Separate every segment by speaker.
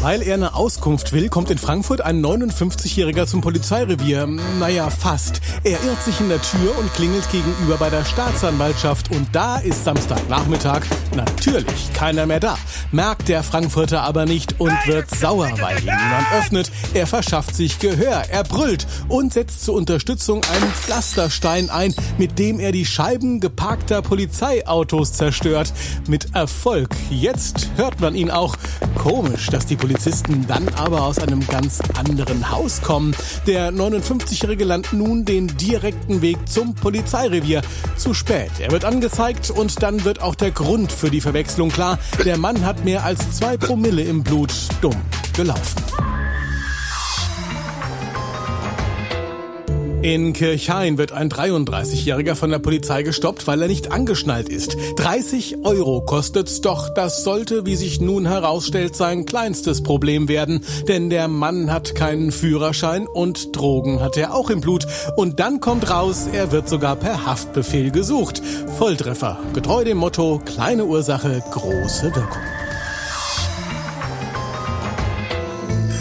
Speaker 1: Weil er eine Auskunft will, kommt in Frankfurt ein 59-Jähriger zum Polizeirevier. Naja, fast. Er irrt sich in der Tür und klingelt gegenüber bei der Staatsanwaltschaft. Und da ist Samstagnachmittag natürlich keiner mehr da. Merkt der Frankfurter aber nicht und wird sauer, weil ihm niemand öffnet. Er verschafft sich Gehör, er brüllt und setzt zur Unterstützung einen Pflasterstein ein, mit dem er die Scheiben geparkter Polizeiautos zerstört. Mit Erfolg. Jetzt hört man ihn auch. Komisch, dass die Polizisten dann aber aus einem ganz anderen Haus kommen. Der 59-Jährige landet nun den direkten Weg zum Polizeirevier. Zu spät. Er wird angezeigt und dann wird auch der Grund für die Verwechslung klar. Der Mann hat mehr als zwei Promille im Blut. Dumm gelaufen. In Kirchhain wird ein 33-Jähriger von der Polizei gestoppt, weil er nicht angeschnallt ist. 30 Euro kostet's doch. Das sollte, wie sich nun herausstellt, sein kleinstes Problem werden. Denn der Mann hat keinen Führerschein und Drogen hat er auch im Blut. Und dann kommt raus, er wird sogar per Haftbefehl gesucht. Volltreffer. Getreu dem Motto, kleine Ursache, große Wirkung.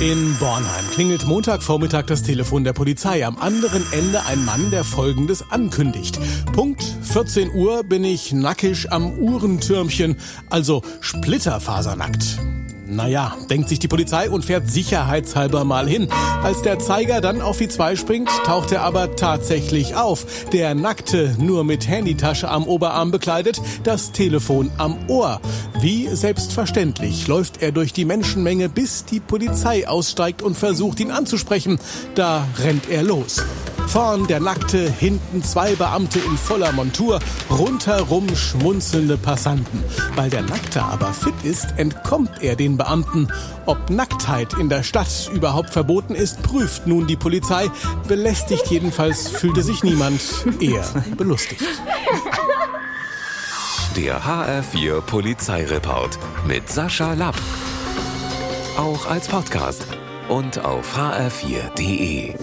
Speaker 1: In Bornheim klingelt Montagvormittag das Telefon der Polizei. Am anderen Ende ein Mann, der Folgendes ankündigt. Punkt 14 Uhr bin ich nackig am Uhrentürmchen, also splitterfasernackt. Naja, denkt sich die Polizei und fährt sicherheitshalber mal hin. Als der Zeiger dann auf die 2 springt, taucht er aber tatsächlich auf. Der Nackte, nur mit Handytasche am Oberarm bekleidet, das Telefon am Ohr. Wie selbstverständlich läuft er durch die Menschenmenge, bis die Polizei aussteigt und versucht ihn anzusprechen. Da rennt er los. Vorn der Nackte, hinten zwei Beamte in voller Montur, rundherum schmunzelnde Passanten. Weil der Nackte aber fit ist, entkommt er den Beamten. Ob Nacktheit in der Stadt überhaupt verboten ist, prüft nun die Polizei. Belästigt jedenfalls fühlte sich niemand, eher belustigt.
Speaker 2: Der HR4 Polizeireport mit Sascha Lapp. Auch als Podcast und auf hr4.de.